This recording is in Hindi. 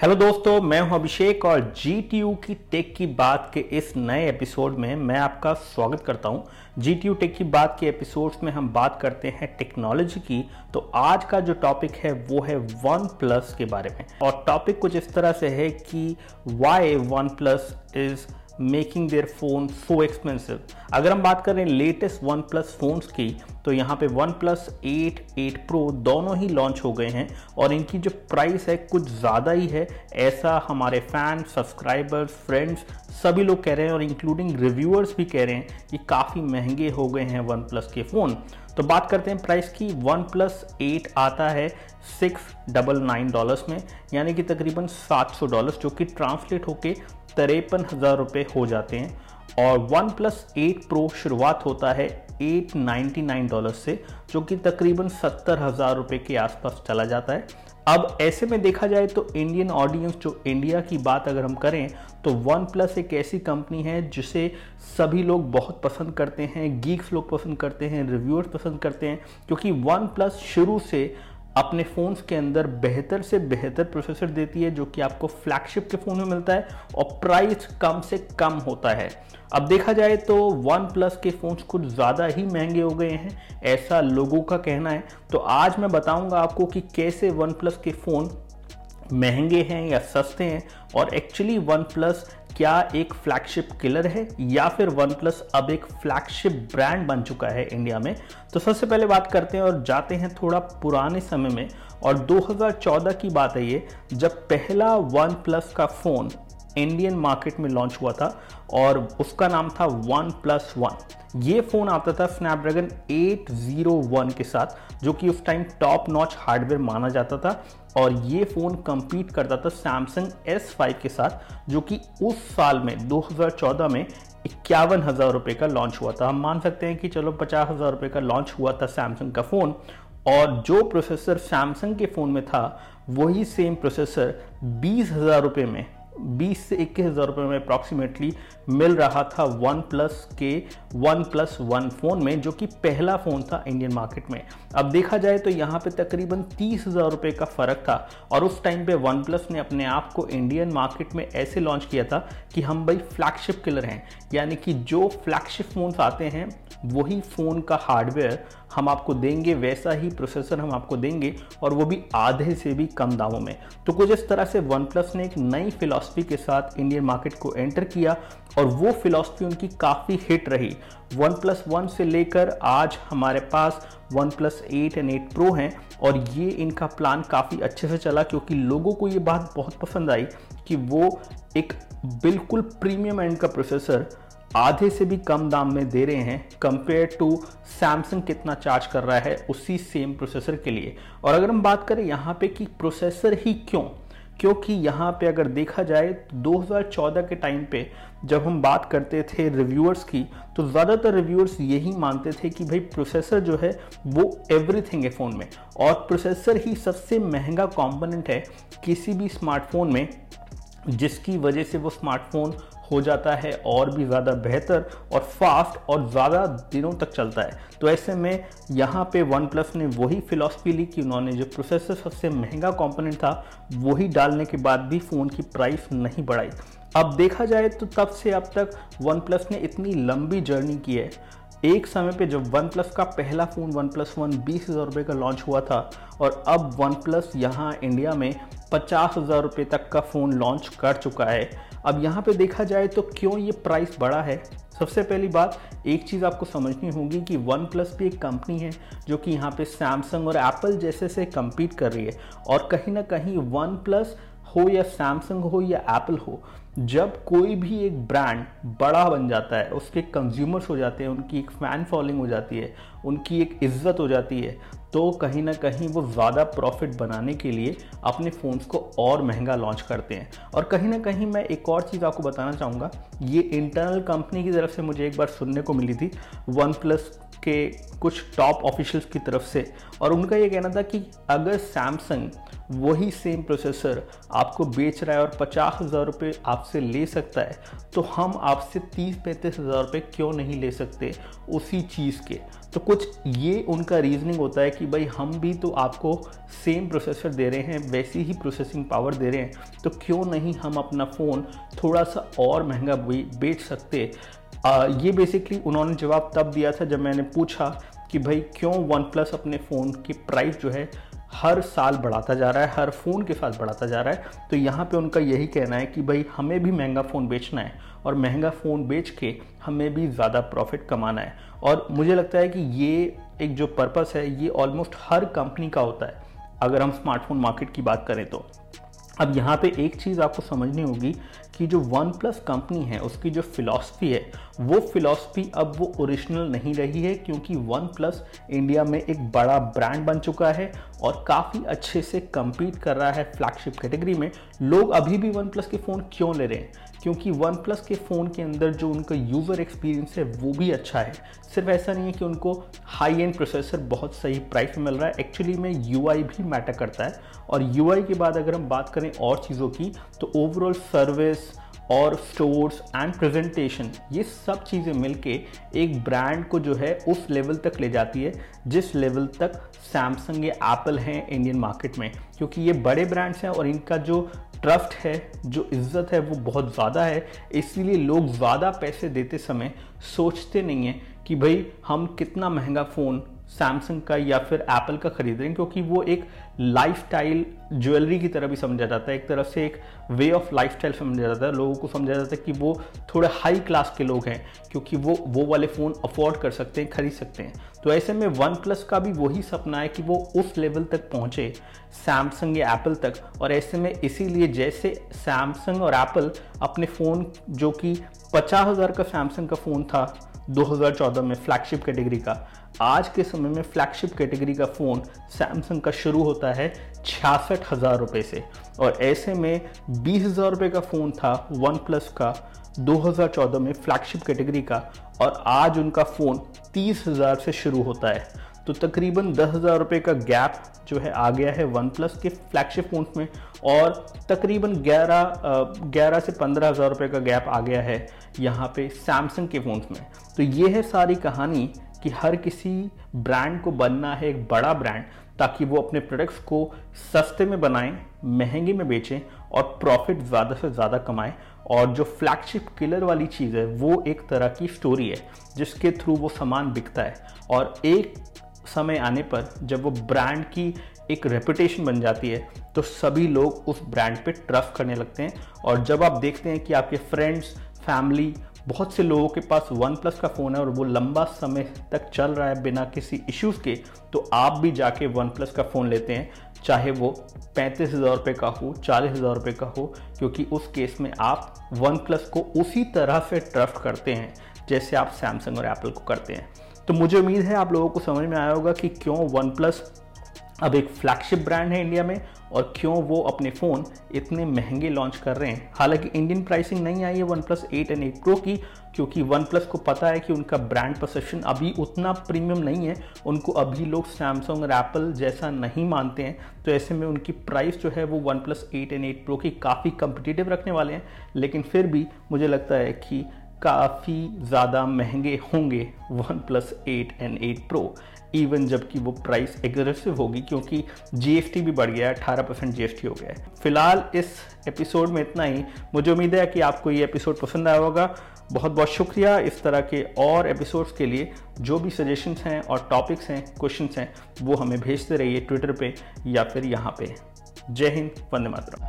हेलो दोस्तों, मैं हूँ अभिषेक और जी की टेक की बात के इस नए एपिसोड में मैं आपका स्वागत करता हूँ। जी टेक की बात के एपिसोड्स में हम बात करते हैं टेक्नोलॉजी की। तो आज का जो टॉपिक है, वो है वन प्लस के बारे में। और टॉपिक कुछ इस तरह से है कि why OnePlus is making their phone so expensive अगर हम बात करें लेटेस्ट वन प्लस फोन्स की तो यहाँ पे OnePlus eight eight pro दोनों ही लॉन्च हो गए हैं और इनकी जो प्राइस है कुछ ज़्यादा ही है। ऐसा हमारे फ़ैन सब्सक्राइबर्स फ्रेंड्स सभी लोग कह रहे हैं और इंक्लूडिंग रिव्यूअर्स भी कह रहे हैं कि काफ़ी महँगे हो गए हैं वन प्लस के फ़ोन तो बात करते हैं प्राइस की। वन प्लस एट आता है सिक्स डबल नाइन डॉलर्स में, यानी कि तकरीबन सात सौ डॉलर्स जो कि ट्रांसलेट होके तिरपन हज़ार रुपये हो जाते हैं। और वन प्लस एट प्रो शुरुआत होता है एट नाइन्टी नाइन डॉलर से, जो कि तकरीबन सत्तर हज़ार रुपये के आसपास चला जाता है। अब ऐसे में देखा जाए तो इंडियन ऑडियंस जो इंडिया की बात अगर हम करें तो वन प्लस एक ऐसी कंपनी है जिसे सभी लोग बहुत पसंद करते हैं गीक्स लोग पसंद करते हैं रिव्यूअर्स पसंद करते हैं, क्योंकि वन प्लस शुरू से अपने फ़ोन्स के अंदर बेहतर से बेहतर प्रोसेसर देती है, जो कि आपको फ्लैगशिप के फ़ोन में मिलता है और प्राइस कम से कम होता है। अब देखा जाए तो वन प्लस के फ़ोन्स कुछ ज़्यादा ही महँगे हो गए हैं, ऐसा लोगों का कहना है। तो आज मैं बताऊँगा आपको कि कैसे वन प्लस के फ़ोन महँगे हैं या सस्ते हैं, और एक्चुअली वन प्लस क्या एक फ्लैगशिप किलर है या फिर वन प्लस अब एक फ्लैगशिप ब्रांड बन चुका है इंडिया में? तो सबसे पहले बात करते हैं और जाते हैं थोड़ा पुराने समय में। और 2014 की बात है ये, जब पहला वन प्लस का फ़ोन इंडियन मार्केट में लॉन्च हुआ था और उसका नाम था वन प्लस वन ये फ़ोन आता था स्नैपड्रैगन 801 के साथ, जो कि उस टाइम टॉप नॉच हार्डवेयर माना जाता था और ये फ़ोन कंपीट करता था सैमसंग S5 के साथ, जो कि उस साल में 2014 में इक्यावन हज़ार रुपये का लॉन्च हुआ था। हम मान सकते हैं कि चलो पचास हज़ार रुपये का लॉन्च हुआ था सैमसंग का फ़ोन और जो प्रोसेसर सैमसंग के फ़ोन में था, वही सेम प्रोसेसर बीस हज़ार रुपये में 20 से इक्कीस हज़ार रुपये में अप्रॉक्सीमेटली मिल रहा था वन प्लस के वन प्लस वन फ़ोन में, जो कि पहला फ़ोन था इंडियन मार्केट में। अब देखा जाए तो यहाँ पे तकरीबन तीस हज़ार रुपये का फ़र्क था, और उस टाइम पे वन प्लस ने अपने आप को इंडियन मार्केट में ऐसे लॉन्च किया था कि हम भाई फ्लैगशिप किलर हैं। यानी कि जो फ्लैगशिप फ़ोन्स आते हैं, वही फ़ोन का हार्डवेयर हम आपको देंगे, वैसा ही प्रोसेसर हम आपको देंगे और वो भी आधे से भी कम दामों में। तो कुछ इस तरह से वन प्लस ने एक नई फिलॉसफी के साथ इंडियन मार्केट को एंटर किया और वो फिलॉसफी उनकी काफ़ी हिट रही। वन प्लस वन से लेकर आज हमारे पास OnePlus eight and eight pro हैं और ये इनका प्लान काफ़ी अच्छे से चला क्योंकि लोगों को ये बात बहुत पसंद आई कि वो एक बिल्कुल प्रीमियम एंड का प्रोसेसर आधे से भी कम दाम में दे रहे हैं कंपेयर टू सैमसंग कितना चार्ज कर रहा है, उसी सेम प्रोसेसर के लिए। और अगर हम बात करें यहाँ पे कि प्रोसेसर ही क्यों? क्योंकि यहाँ पे अगर देखा जाए तो 2014 के टाइम पे जब हम बात करते थे रिव्यूअर्स की तो ज़्यादातर रिव्यूअर्स यही मानते थे कि भाई प्रोसेसर जो है, वो एवरीथिंग है फ़ोन में। और प्रोसेसर ही सबसे महँगा कंपोनेंट है किसी भी स्मार्टफ़ोन में। जिसकी वजह से वो स्मार्टफ़ोन हो जाता है और भी ज़्यादा बेहतर और फास्ट और ज़्यादा दिनों तक चलता है। तो ऐसे में यहाँ पे वन प्लस ने वही फिलॉसफी ली कि उन्होंने जो प्रोसेसर सबसे महँगा कंपोनेंट था, वही डालने के बाद भी फ़ोन की प्राइस नहीं बढ़ाई। अब देखा जाए तो तब से अब तक वन प्लस ने इतनी लंबी जर्नी की है। एक समय पे जब वन प्लस का पहला फ़ोन वन प्लस वन बीस हज़ार रुपये का लॉन्च हुआ था और अब वन प्लस यहाँ इंडिया में पचास हज़ार रुपये तक का फ़ोन लॉन्च कर चुका है। अब यहाँ पे देखा जाए तो क्यों ये प्राइस बढ़ा है? सबसे पहली बात, एक चीज़ आपको समझनी होगी कि वन प्लस भी एक कंपनी है, जो कि यहाँ पे सैमसंग और एप्पल जैसे से कम्पीट कर रही है। और कहीं ना कहीं वन प्लस हो या सैमसंग हो या एप्पल हो, जब कोई भी एक ब्रांड बड़ा बन जाता है, उसके कंज्यूमर्स हो जाते हैं, उनकी एक फ़ैन फॉलोइंग हो जाती है, उनकी एक इज़्ज़त हो जाती है तो कहीं ना कहीं वो ज़्यादा प्रॉफिट बनाने के लिए अपने फ़ोन्स को और महँगा लॉन्च करते हैं। और कहीं ना कहीं मैं एक और चीज़ आपको बताना चाहूँगा, ये इंटरनल कंपनी की तरफ़ से मुझे एक बार सुनने को मिली थी वन प्लस के कुछ टॉप ऑफिशियल्स की तरफ़ से। और उनका ये कहना था कि अगर सैमसंग वही सेम प्रोसेसर आपको बेच रहा है और पचास हज़ार रुपये आपसे ले सकता है तो हम आपसे तीस पैंतीस हज़ार रुपये क्यों नहीं ले सकते उसी चीज़ के? तो कुछ ये उनका रीजनिंग होता है कि भाई हम भी तो आपको सेम प्रोसेसर दे रहे हैं, वैसी ही प्रोसेसिंग पावर दे रहे हैं तो क्यों नहीं हम अपना फ़ोन थोड़ा सा और महँगा बेच सकते? आ, ये बेसिकली उन्होंने जवाब तब दिया था जब मैंने पूछा कि भाई क्यों वन प्लस अपने फ़ोन की प्राइस जो है हर साल बढ़ाता जा रहा है हर फ़ोन के साथ बढ़ाता जा रहा है। तो यहाँ पे उनका यही कहना है कि भाई हमें भी महँगा फ़ोन बेचना है और महँगा फ़ोन बेच के हमें भी ज़्यादा प्रॉफिट कमाना है। और मुझे लगता है कि ये एक जो पर्पस है ये ऑलमोस्ट हर कंपनी का होता है अगर हम स्मार्टफ़ोन मार्केट की बात करें तो। अब यहाँ पे एक चीज़ आपको समझनी होगी कि जो वन प्लस कंपनी है, उसकी जो फिलॉसफी है, वो फिलॉसफी अब वो ओरिजिनल नहीं रही है क्योंकि वन प्लस इंडिया में एक बड़ा ब्रांड बन चुका है और काफ़ी अच्छे से कम्पीट कर रहा है फ्लैगशिप कैटेगरी में। लोग अभी भी वन प्लस के फ़ोन क्यों ले रहे हैं? क्योंकि वन प्लस के फ़ोन के अंदर जो उनका यूज़र एक्सपीरियंस है, वो भी अच्छा है। सिर्फ़ ऐसा नहीं है कि उनको हाई एंड प्रोसेसर बहुत सही प्राइस में मिल रहा है। एक्चुअली में यू भी मैटर करता है। और यूआई के बाद अगर हम बात करें और चीज़ों की तो ओवरऑल सर्विस और स्टोर्स एंड प्रेजेंटेशन ये सब चीज़ें मिलके एक ब्रांड को जो है उस लेवल तक ले जाती है, जिस लेवल तक सैमसंग या एप्पल हैं इंडियन मार्केट में। क्योंकि ये बड़े ब्रांड्स हैं और इनका जो ट्रस्ट है, जो इज़्ज़त है, वो बहुत ज़्यादा है। इसीलिए लोग ज़्यादा पैसे देते समय सोचते नहीं हैं कि भाई, हम कितना महँगा फ़ोन सैमसंग का या फिर एप्पल का खरीद रहे हैं, क्योंकि वो एक लाइफस्टाइल ज्वेलरी की तरह भी समझा जाता है। एक तरफ़ से एक वे ऑफ़ लाइफस्टाइल समझा जाता है। लोगों को समझा जाता है कि वो थोड़े हाई क्लास के लोग हैं, क्योंकि वो वो वाले फ़ोन अफोर्ड कर सकते हैं, खरीद सकते हैं। तो ऐसे में वन प्लस का भी वही सपना है कि वो उस लेवल तक पहुँचे सैमसंग या एप्पल तक। और ऐसे में इसीलिए जैसे सैमसंग और एप्पल अपने फ़ोन जो कि पचास हज़ार का सैमसंग का फ़ोन था 2014 में फ्लैगशिप कैटेगरी का आज के समय में फ्लैगशिप कैटेगरी का फ़ोन सैमसंग का शुरू होता है छियासठ हज़ार रुपये से। और ऐसे में बीस हज़ार रुपये का फ़ोन था वन प्लस का 2014 में फ्लैगशिप कैटेगरी का, और आज उनका फ़ोन तीस हज़ार से शुरू होता है। तो तकरीबन दस हज़ार रुपये का गैप जो है आ गया है वन प्लस के फ्लैगशिप फ़ोन में, और तकरीबन ग्यारह ग्यारह से पंद्रह हज़ार रुपये का गैप आ गया है यहाँ पे सैमसंग के फ़ोन्स में। तो ये है सारी कहानी कि हर किसी ब्रांड को बनना है, एक बड़ा ब्रांड, ताकि वो अपने प्रोडक्ट्स को सस्ते में बनाएँ, महँगे में बेचें और प्रॉफिट ज़्यादा से ज़्यादा कमाएँ। और जो फ्लैगशिप किलर वाली चीज़ है, वो एक तरह की स्टोरी है, जिसके थ्रू वो सामान बिकता है। और एक समय आने पर जब वो ब्रांड की एक रेपुटेशन बन जाती है तो सभी लोग उस ब्रांड पे ट्रस्ट करने लगते हैं। और जब आप देखते हैं कि आपके फ्रेंड्स फैमिली बहुत से लोगों के पास वन प्लस का फ़ोन है और वो लंबा समय तक चल रहा है बिना किसी इश्यूज़ के तो आप भी जाके वन प्लस का फ़ोन लेते हैं, चाहे वो पैंतीस हज़ार रुपये का हो, चालीस हज़ार रुपये का हो, क्योंकि उस केस में आप वन प्लस को उसी तरह से ट्रस्ट करते हैं, जैसे आप सैमसंग और एप्पल को करते हैं। तो मुझे उम्मीद है आप लोगों को समझ में आया होगा कि क्यों वन प्लस अब एक फ्लैगशिप ब्रांड है इंडिया में, और क्यों वो अपने फ़ोन इतने महँगे लॉन्च कर रहे हैं? हालाँकि इंडियन प्राइसिंग नहीं आई है OnePlus eight and eight pro की, क्योंकि वन प्लस को पता है कि उनका ब्रांड परसेप्शन अभी उतना प्रीमियम नहीं है। उनको अभी लोग सैमसंग और एप्पल जैसा नहीं मानते हैं। तो ऐसे में उनकी प्राइस जो है वो OnePlus eight and eight pro की काफ़ी कम्पिटिटिव रखने वाले हैं। लेकिन फिर भी मुझे लगता है कि काफ़ी ज़्यादा महँगे होंगे OnePlus eight and eight pro even जबकि वो प्राइस एग्रेसिव होगी क्योंकि जीएसटी भी बढ़ गया है, अठारह परसेंट जी हो गया है। फ़िलहाल इस एपिसोड में इतना ही। मुझे उम्मीद है कि आपको ये एपिसोड पसंद आया होगा। बहुत बहुत शुक्रिया इस तरह के और एपिसोड्स के लिए। जो भी सजेशंस हैं और टॉपिक्स हैं क्वेश्चंस हैं, वो हमें भेजते रहिए ट्विटर पे या फिर यहाँ पे। जय हिंद, वंदे मातरम।